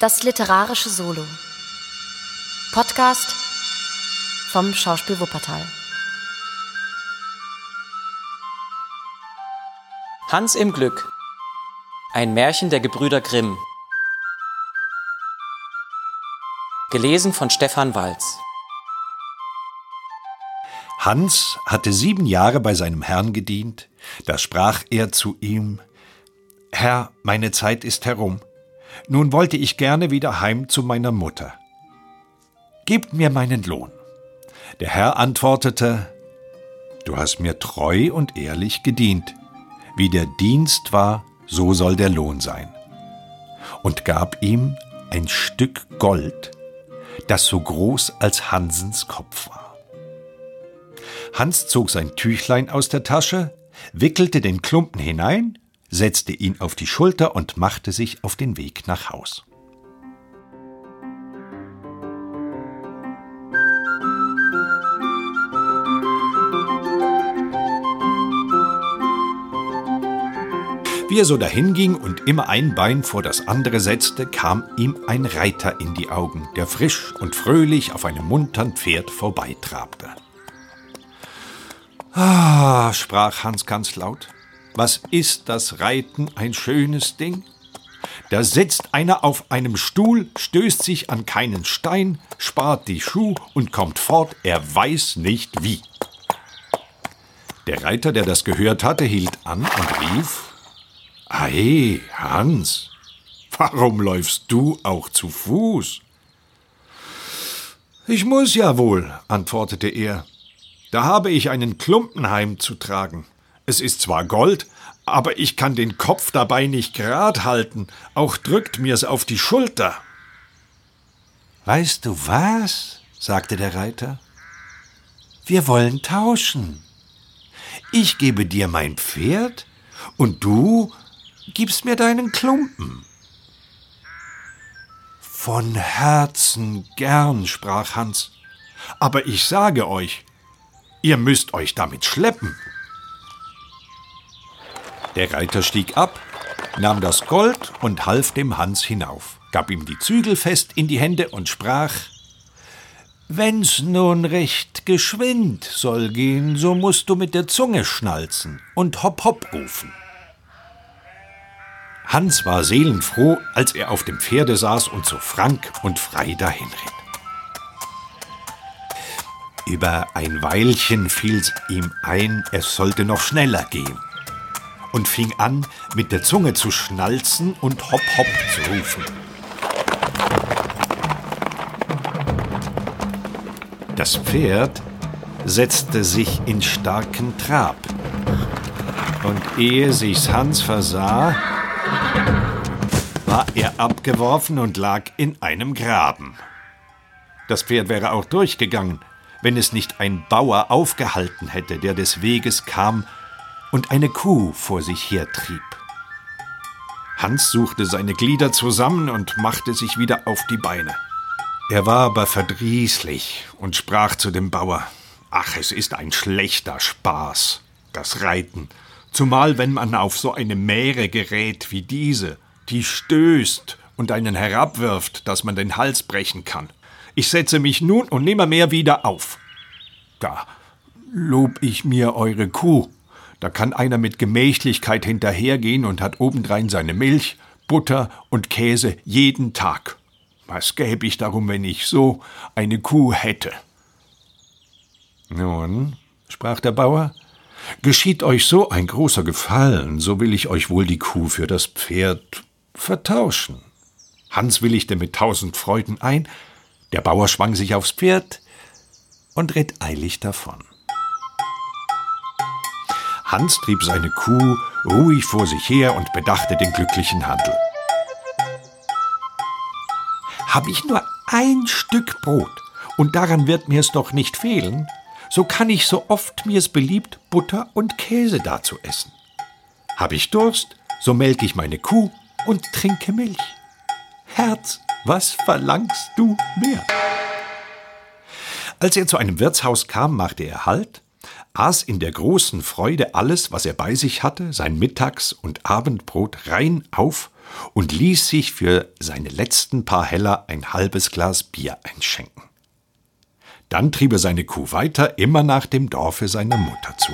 Das literarische Solo. Podcast vom Schauspiel Wuppertal. Hans im Glück. Ein Märchen der Gebrüder Grimm. Gelesen von Stefan Walz. Hans hatte sieben Jahre bei seinem Herrn gedient, da sprach er zu ihm Herr, meine Zeit ist herum, nun wollte ich gerne wieder heim zu meiner Mutter. Gebt mir meinen Lohn. Der Herr antwortete Du hast mir treu und ehrlich gedient. Wie der Dienst war, so soll der Lohn sein. Und gab ihm ein Stück Gold, das so groß als Hansens Kopf war. Hans zog sein Tüchlein aus der Tasche, wickelte den Klumpen hinein, setzte ihn auf die Schulter und machte sich auf den Weg nach Haus. Wie er so dahinging und immer ein Bein vor das andere setzte, kam ihm ein Reiter in die Augen, der frisch und fröhlich auf einem muntern Pferd vorbeitrabte. Ah, sprach Hans ganz laut, was ist das Reiten ein schönes Ding? Da sitzt einer auf einem Stuhl, stößt sich an keinen Stein, spart die Schuh und kommt fort, er weiß nicht wie. Der Reiter, der das gehört hatte, hielt an und rief Ei, Hans, warum läufst du auch zu Fuß? Ich muss ja wohl, antwortete er, da habe ich einen Klumpen heimzutragen. Es ist zwar Gold, aber ich kann den Kopf dabei nicht gerad halten, auch drückt mir's auf die Schulter. Weißt du was? sagte der Reiter. Wir wollen tauschen. Ich gebe dir mein Pferd und du gibst mir deinen Klumpen. Von Herzen gern, sprach Hans. Aber ich sage euch, Ihr müsst euch damit schleppen. Der Reiter stieg ab, nahm das Gold und half dem Hans hinauf, gab ihm die Zügel fest in die Hände und sprach Wenn's nun recht geschwind soll gehen, so musst du mit der Zunge schnalzen und hopp hopp rufen. Hans war seelenfroh, als er auf dem Pferde saß und so frank und frei dahinritt. Über ein Weilchen fiel's ihm ein, es sollte noch schneller gehen und fing an, mit der Zunge zu schnalzen und hopp hopp zu rufen. Das Pferd setzte sich in starken Trab. Und ehe sich's Hans versah, war er abgeworfen und lag in einem Graben. Das Pferd wäre auch durchgegangen, wenn es nicht ein Bauer aufgehalten hätte, der des Weges kam und eine Kuh vor sich hertrieb. Hans suchte seine Glieder zusammen und machte sich wieder auf die Beine. Er war aber verdrießlich und sprach zu dem Bauer Ach, es ist ein schlechter Spaß, das Reiten, zumal wenn man auf so eine Mähre gerät wie diese, die stößt und einen herabwirft, dass man den Hals brechen kann. Ich setze mich nun und nimmermehr wieder auf. Da lob ich mir eure Kuh. Da kann einer mit Gemächlichkeit hinterhergehen und hat obendrein seine Milch, Butter und Käse jeden Tag. Was gäbe ich darum, wenn ich so eine Kuh hätte? Nun, sprach der Bauer, geschieht euch so ein großer Gefallen, so will ich euch wohl die Kuh für das Pferd vertauschen. Hans willigte mit tausend Freuden ein, der Bauer schwang sich aufs Pferd und ritt eilig davon. Hans trieb seine Kuh ruhig vor sich her und bedachte den glücklichen Handel. Hab ich nur ein Stück Brot, und daran wird mir's doch nicht fehlen, so kann ich so oft mir's beliebt Butter und Käse dazu essen. Hab ich Durst, so melke ich meine Kuh und trinke Milch. Herz, was verlangst du mehr? Als er zu einem Wirtshaus kam, machte er Halt, aß in der großen Freude alles, was er bei sich hatte, sein Mittags- und Abendbrot rein auf und ließ sich für seine letzten paar Heller ein halbes Glas Bier einschenken. Dann trieb er seine Kuh weiter, immer nach dem Dorfe seiner Mutter zu.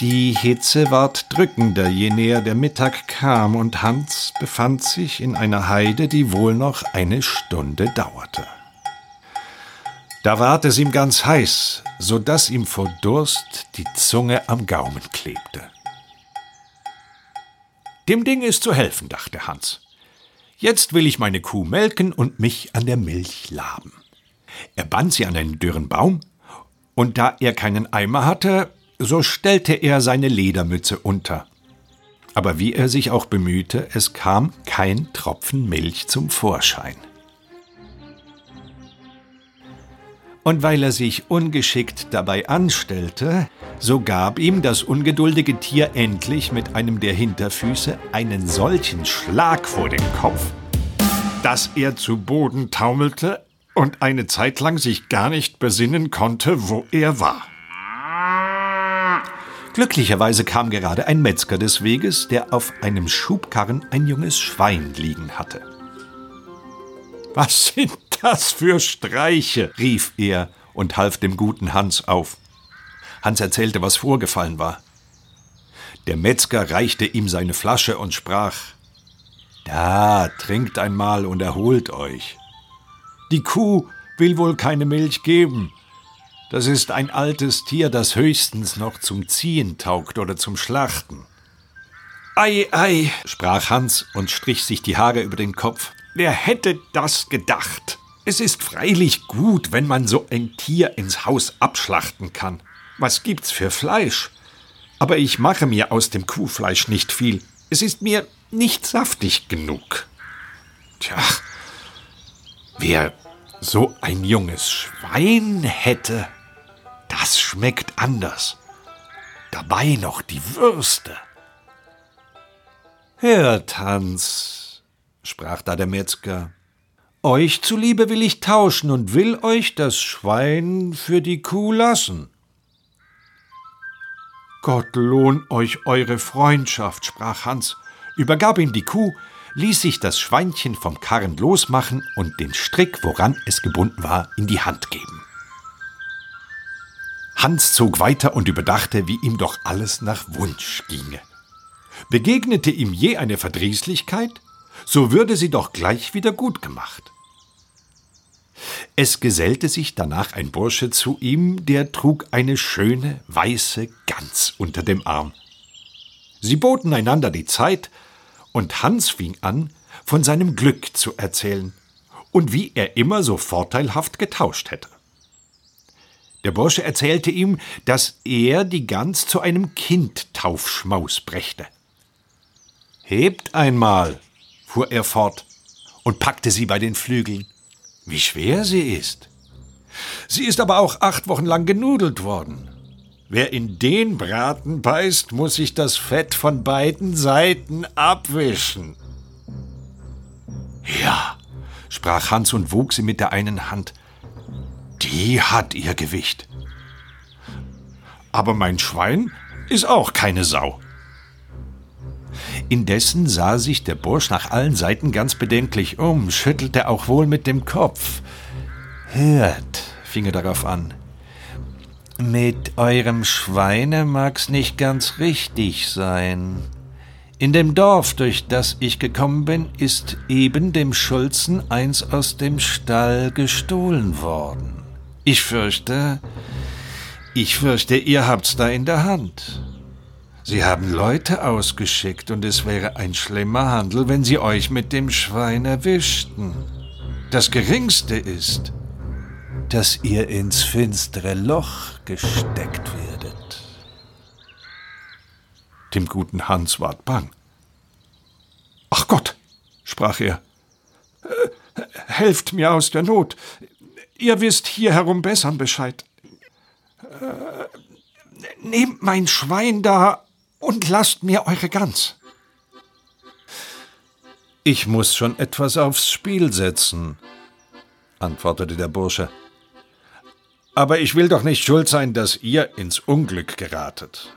Die Hitze ward drückender, je näher der Mittag kam, und Hans befand sich in einer Heide, die wohl noch eine Stunde dauerte. Da ward es ihm ganz heiß, so dass ihm vor Durst die Zunge am Gaumen klebte. Dem Ding ist zu helfen, dachte Hans. Jetzt will ich meine Kuh melken und mich an der Milch laben. Er band sie an einen dürren Baum, und da er keinen Eimer hatte, so stellte er seine Ledermütze unter. Aber wie er sich auch bemühte, es kam kein Tropfen Milch zum Vorschein. Und weil er sich ungeschickt dabei anstellte, so gab ihm das ungeduldige Tier endlich mit einem der Hinterfüße einen solchen Schlag vor den Kopf, dass er zu Boden taumelte und eine Zeit lang sich gar nicht besinnen konnte, wo er war. Glücklicherweise kam gerade ein Metzger des Weges, der auf einem Schubkarren ein junges Schwein liegen hatte. Was sind das für Streiche? rief er und half dem guten Hans auf. Hans erzählte, was vorgefallen war. Der Metzger reichte ihm seine Flasche und sprach Da, trinkt einmal und erholt euch. Die Kuh will wohl keine Milch geben, das ist ein altes Tier, das höchstens noch zum Ziehen taugt oder zum Schlachten. Ei, ei, sprach Hans und strich sich die Haare über den Kopf. Wer hätte das gedacht? Es ist freilich gut, wenn man so ein Tier ins Haus abschlachten kann. Was gibt's für Fleisch? Aber ich mache mir aus dem Kuhfleisch nicht viel. Es ist mir nicht saftig genug. Tja, wer so ein junges Schwein hätte, das schmeckt anders. Dabei noch die Würste. Hört, Hans, sprach da der Metzger, euch zuliebe will ich tauschen und will euch das Schwein für die Kuh lassen. Gott lohn euch eure Freundschaft, sprach Hans, übergab ihm die Kuh, ließ sich das Schweinchen vom Karren losmachen und den Strick, woran es gebunden war, in die Hand geben. Hans zog weiter und überdachte, wie ihm doch alles nach Wunsch ginge. Begegnete ihm je eine Verdrießlichkeit, so würde sie doch gleich wieder gut gemacht. Es gesellte sich danach ein Bursche zu ihm, der trug eine schöne weiße Gans unter dem Arm. Sie boten einander die Zeit, und Hans fing an, von seinem Glück zu erzählen und wie er immer so vorteilhaft getauscht hätte. Der Bursche erzählte ihm, dass er die Gans zu einem Kindtaufschmaus brächte. Hebt einmal, fuhr er fort und packte sie bei den Flügeln. Wie schwer sie ist. Sie ist aber auch acht Wochen lang genudelt worden. Wer in den Braten beißt, muss sich das Fett von beiden Seiten abwischen. Ja, sprach Hans und wog sie mit der einen Hand. Die hat ihr Gewicht. Aber mein Schwein ist auch keine Sau. Indessen sah sich der Bursch nach allen Seiten ganz bedenklich um, schüttelte auch wohl mit dem Kopf. Hört, fing er darauf an, mit eurem Schweine mag's nicht ganz richtig sein. In dem Dorf, durch das ich gekommen bin, ist eben dem Schulzen eins aus dem Stall gestohlen worden. Ich fürchte, ich fürchte, ihr habt's da in der Hand. Sie haben Leute ausgeschickt und es wäre ein schlimmer Handel, wenn sie euch mit dem Schwein erwischten. Das Geringste ist, dass ihr ins finstere Loch gesteckt werdet. Dem guten Hans ward bang. Ach Gott, sprach er, helft mir aus der Not. Ihr wisst hier herum bessern Bescheid. Äh, nehmt mein Schwein da und lasst mir eure Gans. Ich muss schon etwas aufs Spiel setzen, antwortete der Bursche. Aber ich will doch nicht schuld sein, dass ihr ins Unglück geratet.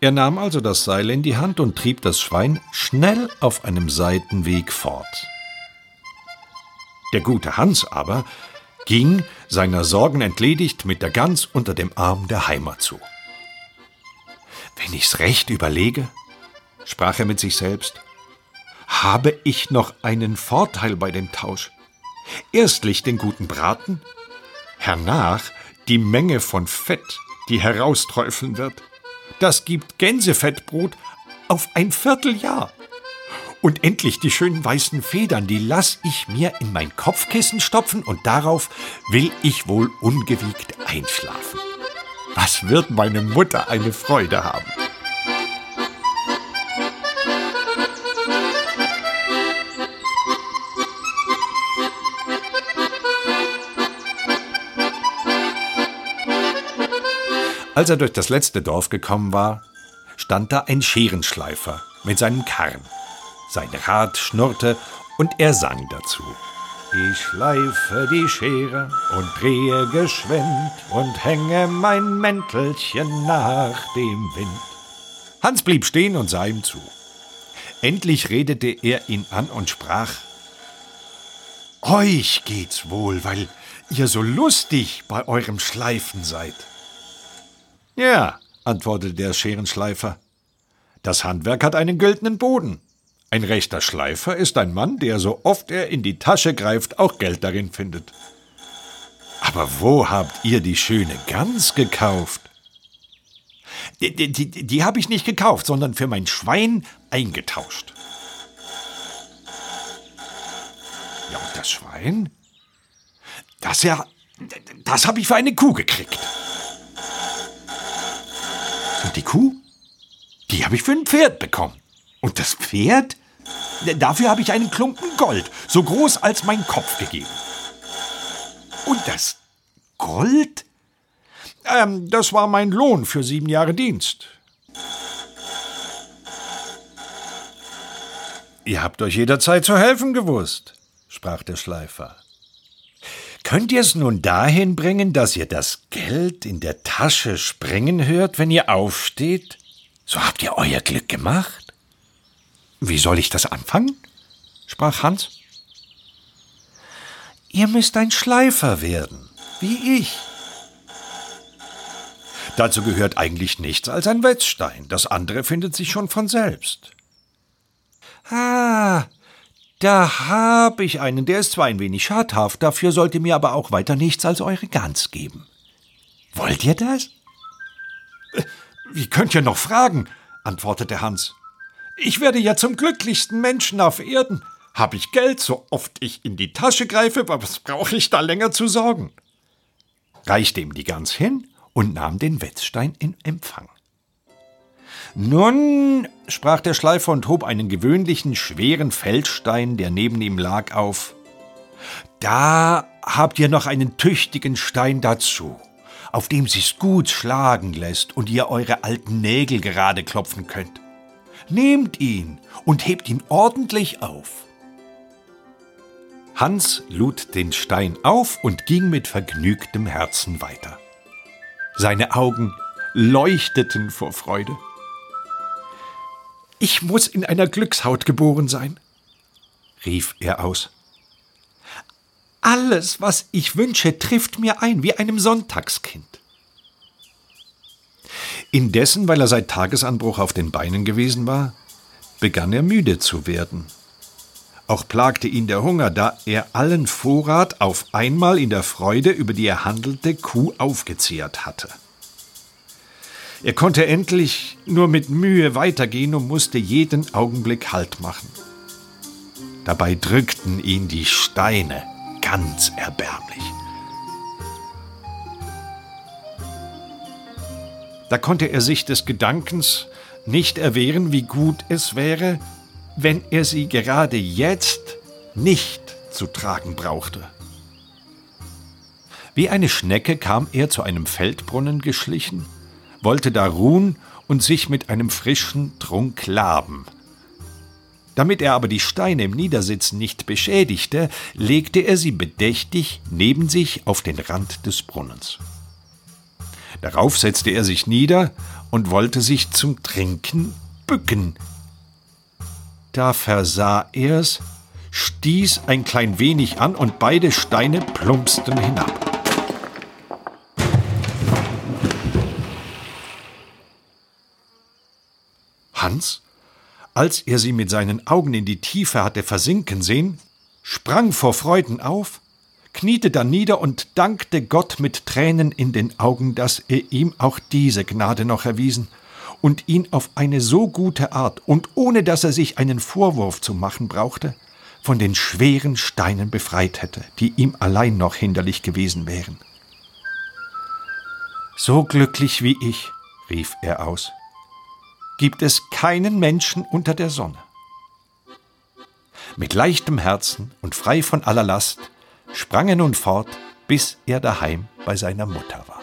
Er nahm also das Seil in die Hand und trieb das Schwein schnell auf einem Seitenweg fort. Der gute Hans aber ging, seiner Sorgen entledigt, mit der Gans unter dem Arm der Heimat zu. Wenn ich's recht überlege, sprach er mit sich selbst, habe ich noch einen Vorteil bei dem Tausch. Erstlich den guten Braten, hernach die Menge von Fett, die herausträufeln wird. Das gibt Gänsefettbrot auf ein Vierteljahr. Und endlich die schönen weißen Federn, die lass ich mir in mein Kopfkissen stopfen und darauf will ich wohl ungewiegt einschlafen. Was wird meine Mutter eine Freude haben? Als er durch das letzte Dorf gekommen war, stand da ein Scherenschleifer mit seinem Karren. Sein Rad schnurrte und er sang dazu. Ich schleife die Schere und drehe geschwind und hänge mein Mäntelchen nach dem Wind. Hans blieb stehen und sah ihm zu. Endlich redete er ihn an und sprach: Euch geht's wohl, weil ihr so lustig bei eurem Schleifen seid. Ja, antwortete der Scherenschleifer. Das Handwerk hat einen güldenen Boden. Ein rechter Schleifer ist ein Mann, der so oft er in die Tasche greift, auch Geld darin findet. Aber wo habt ihr die schöne Gans gekauft? Die, die, die, die habe ich nicht gekauft, sondern für mein Schwein eingetauscht. Ja, und das Schwein? Das ja, das habe ich für eine Kuh gekriegt. Und die Kuh? Die habe ich für ein Pferd bekommen. Und das Pferd? Dafür habe ich einen Klumpen Gold, so groß als mein Kopf gegeben. Und das Gold? Ähm, das war mein Lohn für sieben Jahre Dienst. Ihr habt euch jederzeit zu helfen gewusst, sprach der Schleifer. Könnt ihr es nun dahin bringen, dass ihr das Geld in der Tasche springen hört, wenn ihr aufsteht? So habt ihr euer Glück gemacht. Wie soll ich das anfangen? sprach Hans. Ihr müsst ein Schleifer werden, wie ich. Dazu gehört eigentlich nichts als ein Wetzstein. Das andere findet sich schon von selbst. Ah, da hab ich einen, der ist zwar ein wenig schadhaft, dafür sollt ihr mir aber auch weiter nichts als eure Gans geben. Wollt ihr das? Äh, wie könnt ihr noch fragen? antwortete Hans. Ich werde ja zum glücklichsten Menschen auf Erden. Hab ich Geld, so oft ich in die Tasche greife, was brauche ich da länger zu sorgen? Reichte ihm die Gans hin und nahm den Wetzstein in Empfang. Nun, sprach der Schleifer und hob einen gewöhnlichen schweren Feldstein, der neben ihm lag, auf. Da habt ihr noch einen tüchtigen Stein dazu, auf dem sich's gut schlagen lässt und ihr eure alten Nägel gerade klopfen könnt. Nehmt ihn und hebt ihn ordentlich auf. Hans lud den Stein auf und ging mit vergnügtem Herzen weiter. Seine Augen leuchteten vor Freude. Ich muss in einer Glückshaut geboren sein, rief er aus. Alles, was ich wünsche, trifft mir ein wie einem Sonntagskind. Indessen, weil er seit Tagesanbruch auf den Beinen gewesen war, begann er müde zu werden. Auch plagte ihn der Hunger, da er allen Vorrat auf einmal in der Freude über die erhandelte Kuh aufgezehrt hatte. Er konnte endlich nur mit Mühe weitergehen und musste jeden Augenblick Halt machen. Dabei drückten ihn die Steine ganz erbärmlich. Da konnte er sich des Gedankens nicht erwehren, wie gut es wäre, wenn er sie gerade jetzt nicht zu tragen brauchte. Wie eine Schnecke kam er zu einem Feldbrunnen geschlichen wollte da ruhen und sich mit einem frischen Trunk laben. Damit er aber die Steine im Niedersitzen nicht beschädigte, legte er sie bedächtig neben sich auf den Rand des Brunnens. Darauf setzte er sich nieder und wollte sich zum Trinken bücken. Da versah er's, stieß ein klein wenig an und beide Steine plumpsten hinab. Hans, als er sie mit seinen Augen in die Tiefe hatte versinken sehen, sprang vor Freuden auf, kniete dann nieder und dankte Gott mit Tränen in den Augen, dass er ihm auch diese Gnade noch erwiesen und ihn auf eine so gute Art und ohne dass er sich einen Vorwurf zu machen brauchte, von den schweren Steinen befreit hätte, die ihm allein noch hinderlich gewesen wären. So glücklich wie ich, rief er aus, gibt es keinen Menschen unter der Sonne. Mit leichtem Herzen und frei von aller Last sprang er nun fort, bis er daheim bei seiner Mutter war.